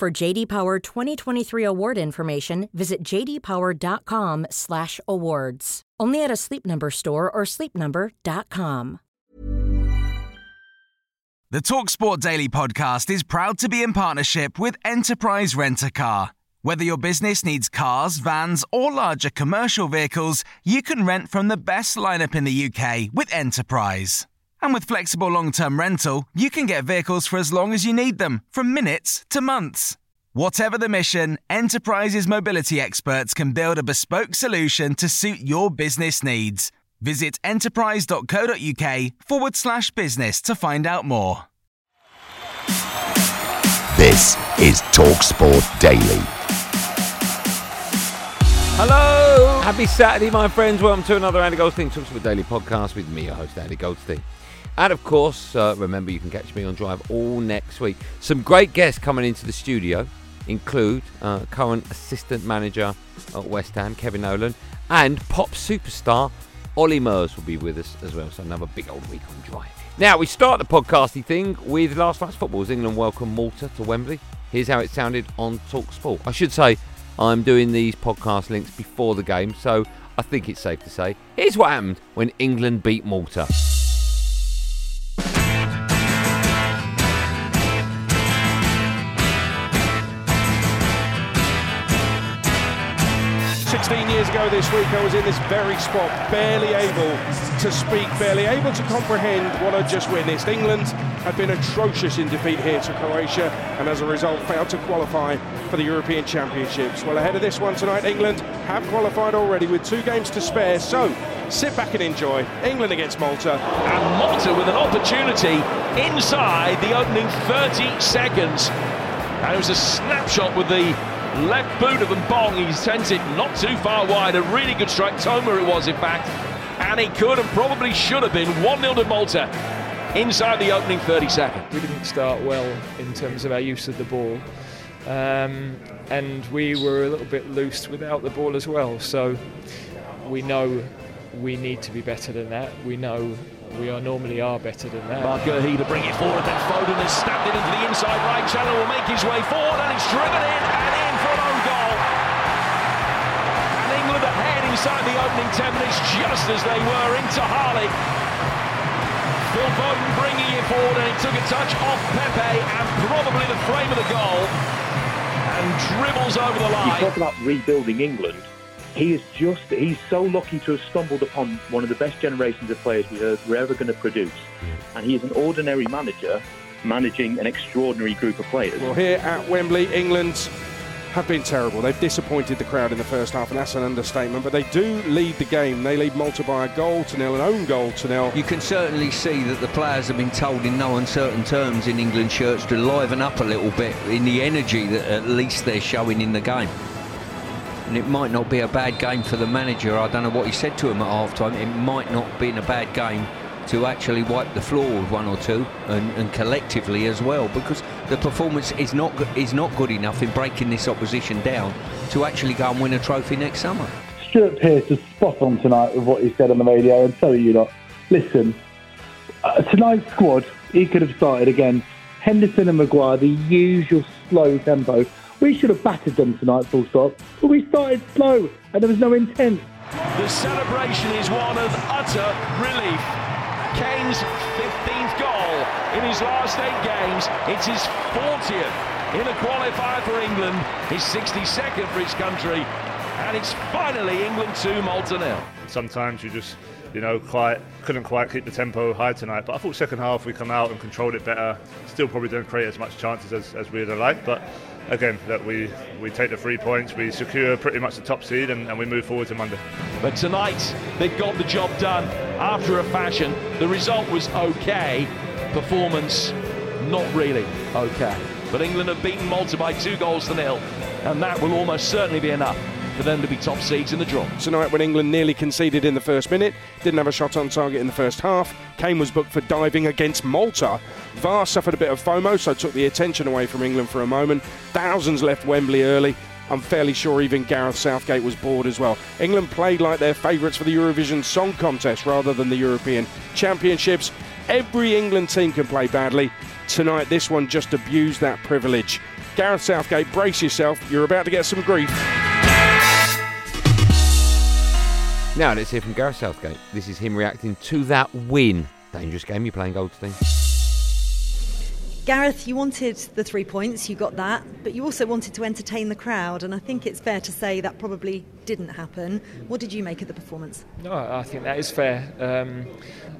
For JD Power 2023 award information, visit jdpower.com/awards. Only at a Sleep Number store or sleepnumber.com. The Talksport Daily podcast is proud to be in partnership with Enterprise Rent a Car. Whether your business needs cars, vans, or larger commercial vehicles, you can rent from the best lineup in the UK with Enterprise. And with flexible long term rental, you can get vehicles for as long as you need them, from minutes to months. Whatever the mission, Enterprise's mobility experts can build a bespoke solution to suit your business needs. Visit enterprise.co.uk forward slash business to find out more. This is Talksport Daily. Hello, happy Saturday, my friends. Welcome to another Andy Goldstein Talksport Daily podcast with me, your host, Andy Goldstein. And of course, uh, remember you can catch me on Drive all next week. Some great guests coming into the studio include uh, current assistant manager at West Ham, Kevin Nolan, and pop superstar Ollie Murs will be with us as well. So another big old week on Drive. Now we start the podcasty thing with last night's football. England welcome Malta to Wembley. Here's how it sounded on Talk Sport. I should say I'm doing these podcast links before the game, so I think it's safe to say here's what happened when England beat Malta. Years ago this week, I was in this very spot, barely able to speak, barely able to comprehend what I'd just witnessed. England had been atrocious in defeat here to Croatia and as a result failed to qualify for the European Championships. Well, ahead of this one tonight, England have qualified already with two games to spare, so sit back and enjoy. England against Malta. And Malta with an opportunity inside the opening 30 seconds. And it was a snapshot with the Left boot of Bong, he sent it not too far wide. A really good strike. Teuma it was, in fact. And he could and probably should have been 1 0 to Malta inside the opening 30 seconds. We didn't start well in terms of our use of the ball. Um, and we were a little bit loose without the ball as well. So we know we need to be better than that. We know we are normally are better than that. Bargurhi to bring it forward, then Foden has stabbed it into the inside right channel, will make his way forward, and it's driven in and in for an own goal. And England ahead inside the opening 10 minutes, just as they were into Harley. Phil Foden bringing it forward, and he took a touch off Pepe, and probably the frame of the goal, and dribbles over the line. You talk about rebuilding England he is just, he's so lucky to have stumbled upon one of the best generations of players we are, ever going to produce. And he is an ordinary manager managing an extraordinary group of players. Well, here at Wembley, England have been terrible. They've disappointed the crowd in the first half, and that's an understatement. But they do lead the game. They lead Malta by a goal to nil, an own goal to nil. You can certainly see that the players have been told in no uncertain terms in England shirts to liven up a little bit in the energy that at least they're showing in the game and it might not be a bad game for the manager. I don't know what he said to him at halftime. It might not be in a bad game to actually wipe the floor with one or two and, and, collectively as well because the performance is not is not good enough in breaking this opposition down to actually go and win a trophy next summer. Stuart Pearce was spot on tonight with what he said on the radio and so you lot. Listen, uh, tonight's squad, he could have started again. Henderson and Maguire, the usual slow tempo. We should have battered them tonight, full stop. But we started slow and there was no intent. The celebration is one of utter relief. Kane's 15th goal in his last eight games. It's his 40th in a qualifier for England, his 62nd for his country, and it's finally England 2, Malta nil. Sometimes you just you know, quite couldn't quite keep the tempo high tonight. But I thought second half we come out and controlled it better. Still probably didn't create as much chances as, as we'd have liked, but again, that we, we take the three points, we secure pretty much the top seed, and, and we move forward to Monday. But tonight, they got the job done after a fashion. The result was okay, performance not really okay. But England have beaten Malta by two goals to nil, and that will almost certainly be enough for them to be top seeds in the draw. Tonight, when England nearly conceded in the first minute, didn't have a shot on target in the first half, Kane was booked for diving against Malta. VAR suffered a bit of FOMO, so took the attention away from England for a moment. Thousands left Wembley early. I'm fairly sure even Gareth Southgate was bored as well. England played like their favourites for the Eurovision Song Contest rather than the European Championships. Every England team can play badly. Tonight, this one just abused that privilege. Gareth Southgate, brace yourself. You're about to get some grief. Now let's hear from Gareth Southgate. This is him reacting to that win. Dangerous game you're playing, Goldstein. Gareth, you wanted the three points, you got that, but you also wanted to entertain the crowd, and I think it's fair to say that probably didn't happen. What did you make of the performance? No, I think that is fair. Um,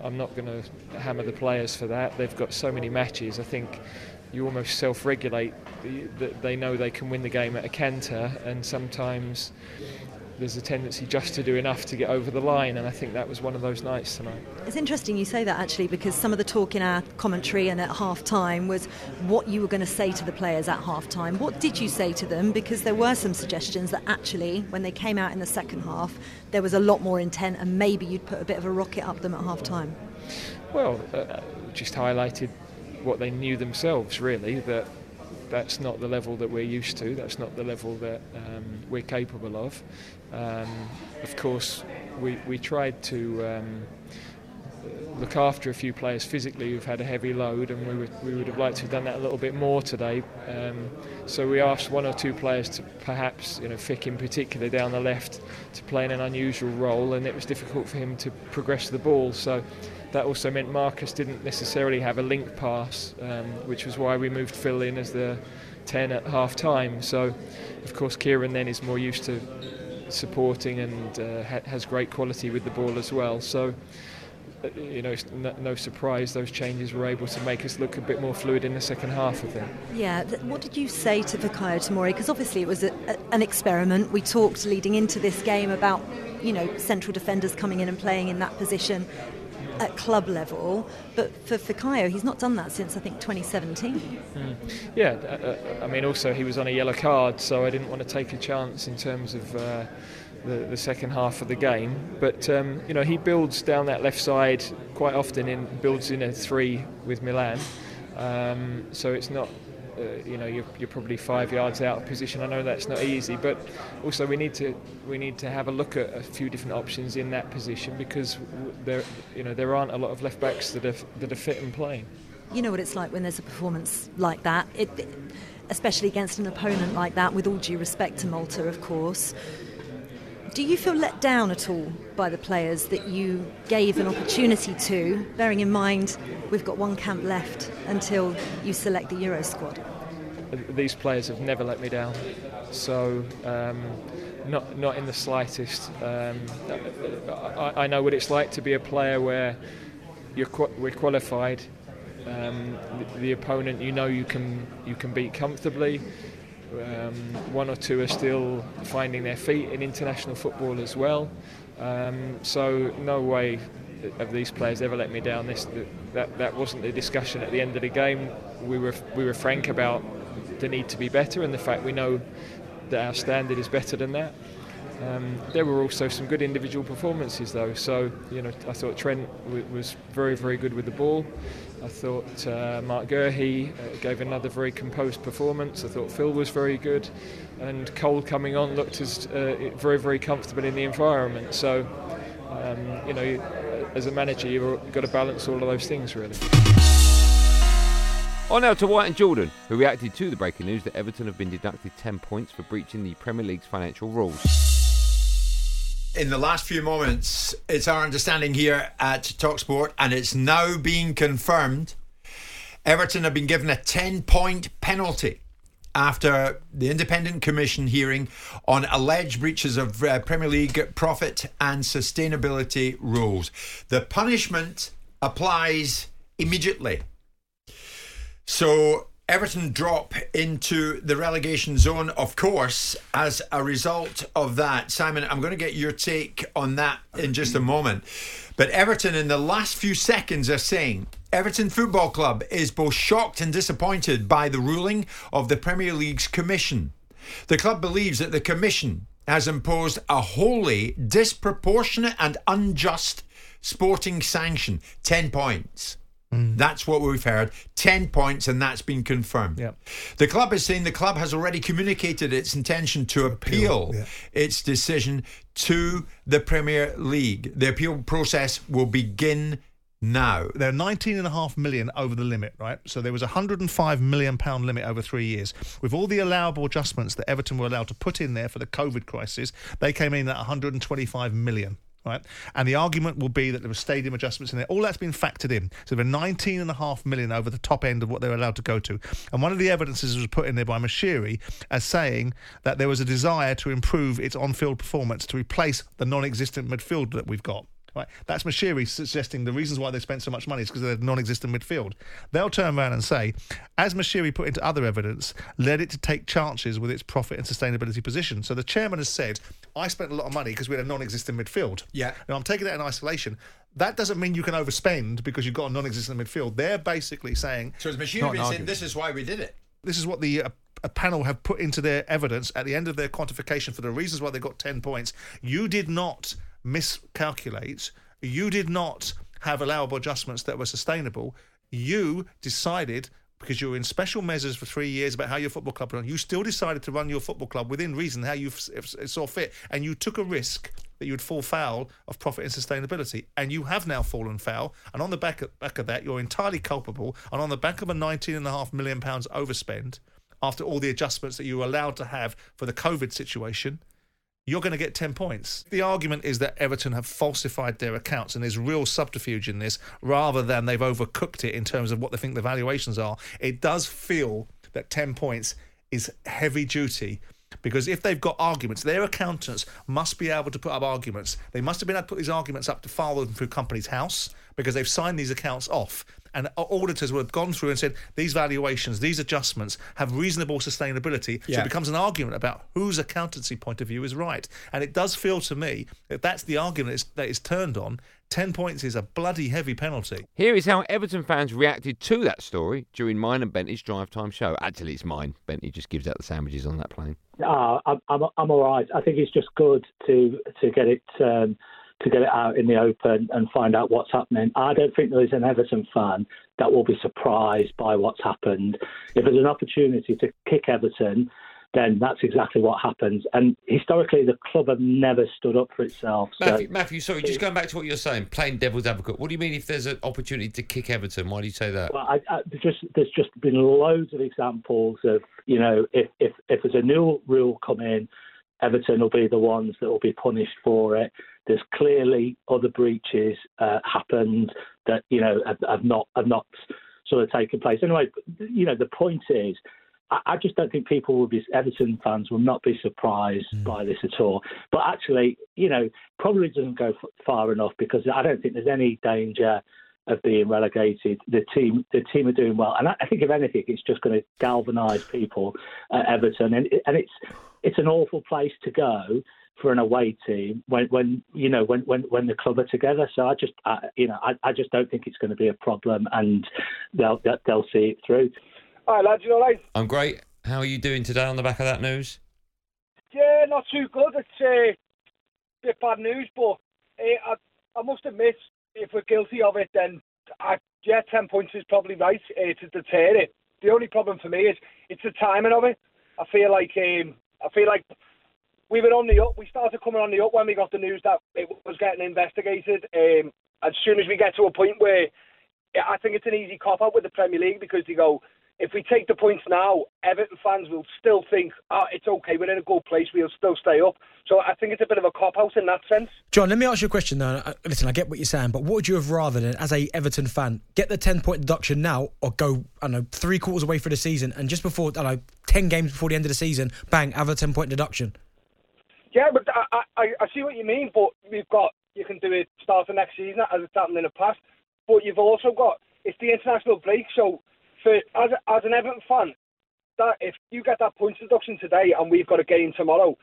I'm not going to hammer the players for that. They've got so many matches. I think you almost self-regulate. That they know they can win the game at a canter, and sometimes there's a tendency just to do enough to get over the line, and I think that was one of those nights tonight. It's interesting you say that actually because some of the talk in our commentary and at half time was what you were going to say to the players at half time. What did you say to them? Because there were some suggestions that actually, when they came out in the second half, there was a lot more intent, and maybe you'd put a bit of a rocket up them at half time. Well, uh, just highlighted what they knew themselves, really, that that's not the level that we're used to. That's not the level that um, we're capable of. Um, of course, we, we tried to um, look after a few players physically who've had a heavy load, and we would, we would have liked to have done that a little bit more today. Um, so we asked one or two players to perhaps, you know, Fick in particular down the left, to play in an unusual role, and it was difficult for him to progress the ball. So that also meant Marcus didn't necessarily have a link pass, um, which was why we moved Phil in as the 10 at half time. So, of course, Kieran then is more used to supporting and uh, ha- has great quality with the ball as well. So, uh, you know, no, no, surprise those changes were able to make us look a bit more fluid in the second half of it. Yeah, what did you say to Fikayo Tomori? Because obviously it was a, a, an experiment. We talked leading into this game about, you know, central defenders coming in and playing in that position at club level, but for Fikayo, he's not done that since I think 2017. Mm. Yeah, uh, uh, I mean, also he was on a yellow card, so I didn't want to take a chance in terms of. Uh, the, the, second half of the game, but um, you know he builds down that left side quite often. In builds in a three with Milan, um, so it's not uh, you know you're, you're, probably five yards out of position. I know that's not easy, but also we need to we need to have a look at a few different options in that position because there you know there aren't a lot of left backs that are that are fit and playing. You know what it's like when there's a performance like that, it, especially against an opponent like that. With all due respect to Malta, of course. Do you feel let down at all by the players that you gave an opportunity to, bearing in mind we've got one camp left until you select the Euro squad? These players have never let me down, so um, not not in the slightest. Um, I, I, know what it's like to be a player where you're we're qualified. Um, the, the opponent you know you can you can beat comfortably. Um, one or two are still finding their feet in international football as well. Um, so no way have these players ever let me down. This that that wasn't the discussion at the end of the game. We were we were frank about the need to be better and the fact we know that our standard is better than that. Um, there were also some good individual performances, though. So, you know, I thought Trent was very, very good with the ball. I thought uh, Marc Guehi uh, gave another very composed performance. I thought Phil was very good, and Cole coming on looked as uh, very, very comfortable in the environment. So, um, you know, as a manager, you've got to balance all of those things, really. On now to White and Jordan, who reacted to the breaking news that Everton have been deducted 10 points for breaching the Premier League's financial rules in the last few moments, it's our understanding here at Talksport, and it's now being confirmed. Everton have been given a 10 point penalty after the independent commission hearing on alleged breaches of uh, Premier League profit and sustainability rules. The punishment applies immediately. So Everton drop into the relegation zone, of course, as a result of that. Simon, I'm going to get your take on that in just a moment. But Everton, in the last few seconds, are saying Everton Football Club is both shocked and disappointed by the ruling of the Premier League's Commission. The club believes that the Commission has imposed a wholly disproportionate and unjust sporting sanction 10 points. Mm. That's what we've heard. 10 points, and that's been confirmed. Yep. The club is saying the club has already communicated its intention to appeal, Appeal, yeah. its decision to the Premier League. The appeal process will begin now. They're 19 and a half million over the limit, right? So there was a 105 million pound limit over three years. With all the allowable adjustments that Everton were allowed to put in there for the COVID crisis, they came in at 125 million. Right, and the argument will be that there were stadium adjustments in there. All that's been factored in. So they're 19 and a half million over the top end of what they're allowed to go to. And one of the evidences was put in there by Moshiri as saying that there was a desire to improve its on-field performance to replace the non-existent midfield that we've got. Right, that's Moshiri suggesting the reasons why they spent so much money is because they're non-existent midfield. They'll turn around and say, as Moshiri put into other evidence, led it to take chances with its profit and sustainability position. So the chairman has said, I spent a lot of money because we had a non-existent midfield. Yeah. Now I'm taking that in isolation. That doesn't mean you can overspend because you've got a non-existent midfield. They're basically saying. So is Not Machine an saying argument. this is why we did it? This is what the uh, a panel have put into their evidence at the end of their quantification for the reasons why they got 10 points. You did not miscalculate. You did not have allowable adjustments that were sustainable. You decided because you were in special measures for three years about how your football club run. You still decided to run your football club within reason, how you f- f- saw fit, and you took a risk that you would fall foul of profit and sustainability, and you have now fallen foul. And on the back of, back of that, you're entirely culpable. And on the back of a 19.5 million pounds overspend, after all the adjustments that you were allowed to have for the COVID situation, you're going to get 10 points. The argument is that Everton have falsified their accounts and there's real subterfuge in this rather than they've overcooked it in terms of what they think the valuations are. It does feel that 10 points is heavy duty because if they've got arguments, their accountants must be able to put up arguments. They must have been able to put these arguments up to file them through Companies House because they've signed these accounts off. And auditors would have gone through and said these valuations, these adjustments have reasonable sustainability. So it becomes an argument about whose accountancy point of view is right. And it does feel to me that that's the argument that is turned on. 10 points is a bloody heavy penalty. Here is how Everton fans reacted to that story during mine and Bentley's drive time show. Actually, it's mine. Bentley just gives out the sandwiches on that plane. Ah, I'm, I'm, I'm all right. I think it's just good to to get it um, to get it out in the open and find out what's happening. I don't think there is an Everton fan that will be surprised by what's happened. If there's an opportunity to kick Everton, then that's exactly what happens. And historically, the club have never stood up for itself. So Matthew, Matthew, sorry, just going back to what you're saying, playing devil's advocate. What do you mean if there's an opportunity to kick Everton? Why do you say that? Well, I, I, there's just there's just been loads of examples of you know if if if there's a new rule come in, Everton will be the ones that will be punished for it. There's clearly other breaches uh, happened that you know have, have not have not sort of taken place. Anyway, you know the point is. I I just don't think people will be Everton fans will not be surprised by this at all. But actually, you know, probably doesn't go f- far enough because I don't think there's any danger of being relegated. The team, the team are doing well, and I, I think if anything, it's just going to galvanise people at Everton, and and it's it's an awful place to go for an away team when when you know when when when the club are together. So I just I, you know I, I just don't think it's going to be a problem, and they'll they'll- they'll see it through. Hi lads, you alright? I'm great. How are you doing today on the back of that news? Yeah, not too good. It's a bit bad news, but uh, I, I must admit, if we're guilty of it, then I, yeah, 10 points is probably right uh, to deter it. The only problem for me is it's the timing of it. I feel like um, I feel like we were on the up. We started coming on the up when we got the news that it was getting investigated. Um, as soon as we get to a point where I think it's an easy cop out with the Premier League because they go, if we take the points now, Everton fans will still think, ah, it's okay, we're in a good place, we'll still stay up. So I think it's a bit of a cop out in that sense. John, let me ask you a question though. Uh, Listen, I get what you're saying, but what would you have rather than, as a Everton fan, get the 10 point deduction now or go, I don't know, three quarters away for the season and just before, I don't know, 10 games before the end of the season, bang, have a 10 point deduction? Yeah, but I, I, I see what you mean, but we've got, you can do it start of next season as it's happened in the past, but you've also got, it's the international break, so for as as an Everton fan, that if you get that points deduction today and we've got a game tomorrow,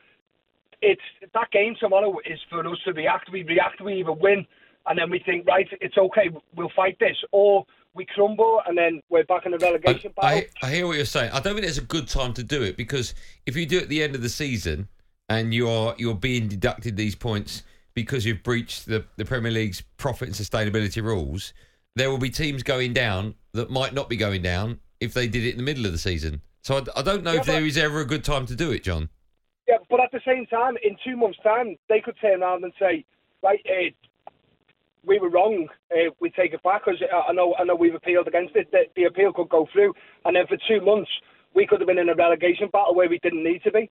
it's that game tomorrow is for us to react. We react, we either win, and then we think, right, it's okay, we'll fight this, or we crumble and then we're back in the relegation battle. I, I hear what you're saying. I don't think it's a good time to do it because if you do it at the end of the season and you're you're being deducted these points because you've breached the, the Premier League's profit and sustainability rules, there will be teams going down that might not be going down if they did it in the middle of the season. So I, I don't know Yeah, if there is ever a good time to do it, John. Yeah, but at the same time, in two months' time, they could turn around and say, right, uh, we were wrong. Uh, we take it back because I know I know we've appealed against it. The, the appeal could go through, and then for two months we could have been in a relegation battle where we didn't need to be.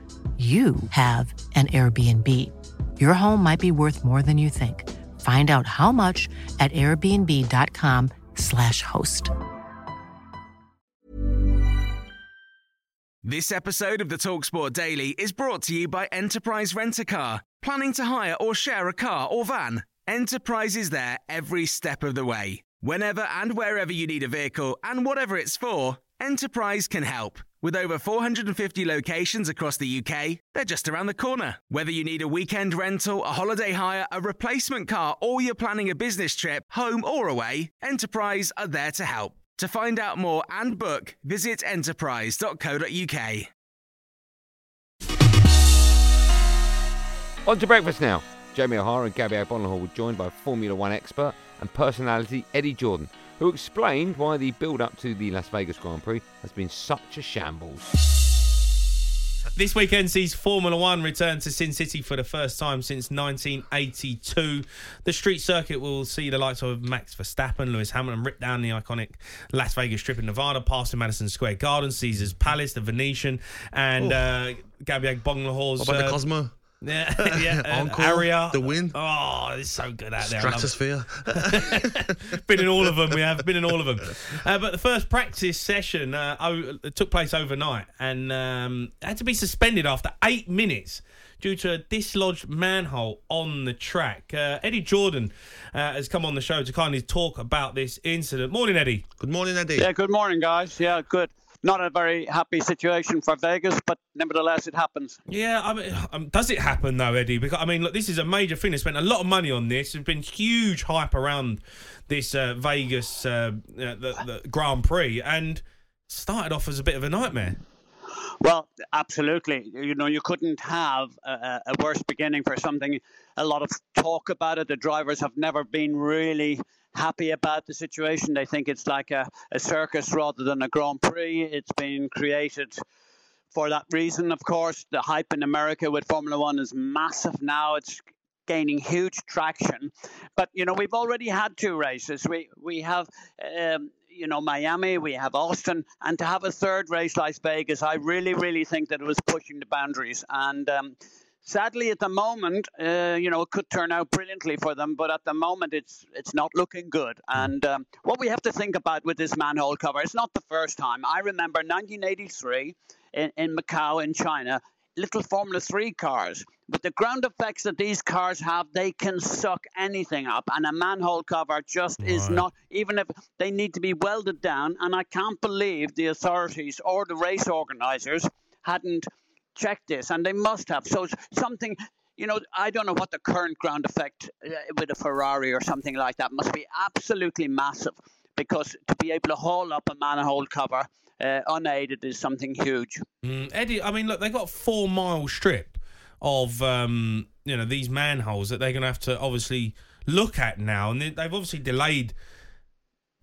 you have an Airbnb. Your home might be worth more than you think. Find out how much at airbnb.com/slash host. This episode of the Talksport Daily is brought to you by Enterprise Rent a Car. Planning to hire or share a car or van? Enterprise is there every step of the way. Whenever and wherever you need a vehicle and whatever it's for, Enterprise can help. With over 450 locations across the UK, they're just around the corner. Whether you need a weekend rental, a holiday hire, a replacement car, or you're planning a business trip, home or away, Enterprise are there to help. To find out more and book, visit enterprise.co.uk. On to breakfast now. Jamie O'Hara and Gabby Agbonlahor were joined by Formula One expert and personality Eddie Jordan, who explained why the build up to the Las Vegas Grand Prix has been such a shambles. This weekend sees Formula One return to Sin City for the first time since 1982. The street circuit will see the likes of Max Verstappen, Lewis Hamilton rip down the iconic Las Vegas Strip in Nevada, past the Madison Square Garden, Caesar's Palace, the Venetian, and Oh. uh, Gabby Agbonlahor's. What about the uh, Cosmo? Yeah, yeah. uh, Encore, Aria. the Wynn. Oh, it's so good out there. I. Stratosphere. been in all of them. We have been in all of them. Uh, but the first practice session uh, took place overnight and um, had to be suspended after eight minutes due to a dislodged manhole on the track. Uh, Eddie Jordan uh, has come on the show to kindly talk about this incident. Morning, Eddie. Good morning, Eddie. Yeah, good morning, guys. Yeah, good. Not a very happy situation for Vegas, but nevertheless, it happens. Yeah, I mean, um, does it happen though, Eddie? Because I mean, look, this is a major thing. They spent a lot of money on this. There's been huge hype around this uh, Vegas uh, uh, the, the Grand Prix, and started off as a bit of a nightmare. Well, absolutely. You know, you couldn't have a, a worse beginning for something. A lot of talk about it. The drivers have never been really happy about the situation. They think it's like a, a circus rather than a Grand Prix. It's been created for that reason, of course. The hype in America with Formula One is massive now. It's gaining huge traction. But you know, we've already had two races. We we have. Um, you know, Miami, we have Austin, and to have a third race, Las Vegas, I really, really think that it was pushing the boundaries. And um, sadly, at the moment, uh, you know, it could turn out brilliantly for them, but at the moment, it's it's not looking good. And um, what we have to think about with this manhole cover, it's not the first time. I remember 1983 in, in Macau, in China, little Formula 3 cars. With the ground effects that these cars have, they can suck anything up. And a manhole cover just is not, even if they need to be welded down. And I can't believe the authorities or the race organizers hadn't checked this. And they must have. So something. you know, I don't know what the current ground effect uh, with a Ferrari or something like that must be absolutely massive because to be able to haul up a manhole cover uh, unaided is something huge. Mm, Eddie, I mean, look, they got four mile strip of um, you know these manholes that they're going to have to obviously look at now, and they, they've obviously delayed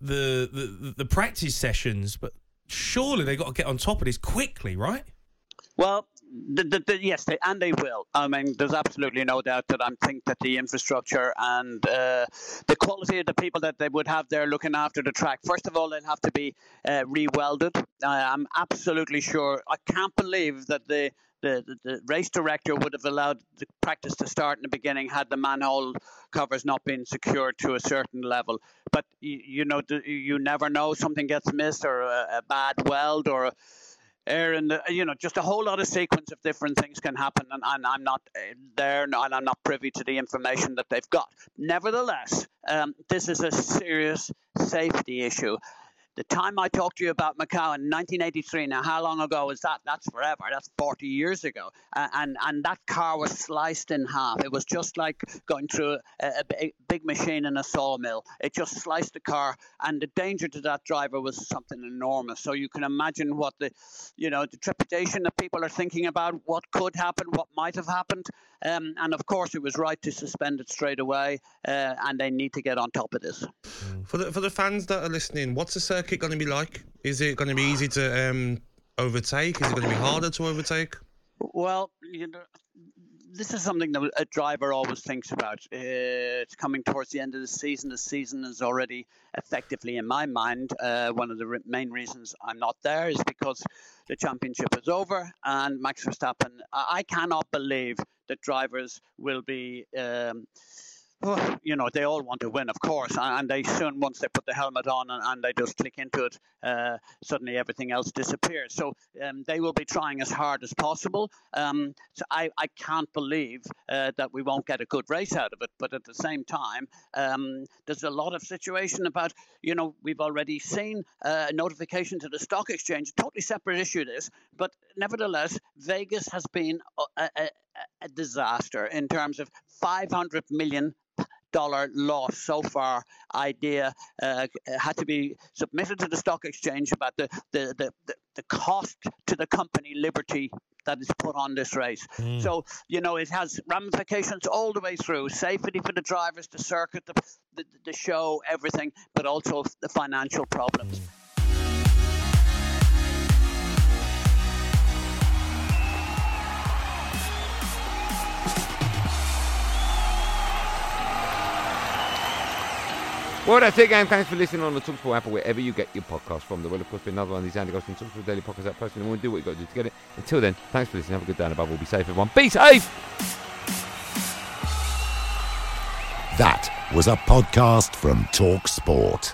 the, the the practice sessions, but surely they got to get on top of this quickly, right? Well, the, the, the, yes, they, and they will. I mean, there's absolutely no doubt that I think that the infrastructure and uh, the quality of the people that they would have there looking after the track, first of all, they'll have to be uh, re-welded. I'm absolutely sure. I can't believe that the the, the, the, race director would have allowed the practice to start in the beginning had the manhole covers not been secured to a certain level. But you, you know, you never know. Something gets missed, or a, a bad weld, or air and you know just a whole lot of sequence of different things can happen and, and i'm not uh, there and i'm not privy to the information that they've got. Nevertheless um, this is a serious safety issue the time I talked to you about Macau in 1983, now how long ago was that? That's forever. That's 40 years ago. Uh, and, and that car was sliced in half. It was just like going through a, a, big machine in a sawmill. It just sliced the car, and the danger to that driver was something enormous. So you can imagine what the, you know, the trepidation that people are thinking about, what could happen, what might have happened. Um, and of course, it was right to suspend it straight away, uh, and they need to get on top of this. For the for the fans that are listening, what's the circuit going to be like? Is it going to be easy to um, overtake? Is it going to be harder to overtake? Well, you know, this is something that a driver always thinks about. It's coming towards the end of the season. The season is already effectively, in my mind, uh, one of the re- main reasons I'm not there is because the championship is over and Max Verstappen. I, I cannot believe that drivers will be. Um, you know, they all want to win, of course, and they soon, once they put the helmet on and, and they just click into it, uh, suddenly everything else disappears. So um, they will be trying as hard as possible. Um, so I, I can't believe uh, that we won't get a good race out of it. But at the same time, um, there's a lot of situation about, you know, we've already seen uh, a notification to the stock exchange, totally separate issue this, but nevertheless, Vegas has been a, a, a disaster in terms of 500 million dollar loss so far idea uh, had to be submitted to the stock exchange about the, the, the, the, the cost to the company Liberty that is put on this race. Mm. So, you know, it has ramifications all the way through safety for the drivers, the circuit, the, the, the show, everything, but also the financial problems. Mm. Well, that's it, gang. Thanks for listening on the Talksport app or wherever you get your podcast from. There will, of course, be another one of these Andy Goldstein Talksport Daily Podcasts out posted, and we'll do what you've got to do to get it. Until then, thanks for listening. Have a good day and above all, be safe, everyone. Be safe! That was a podcast from Talksport.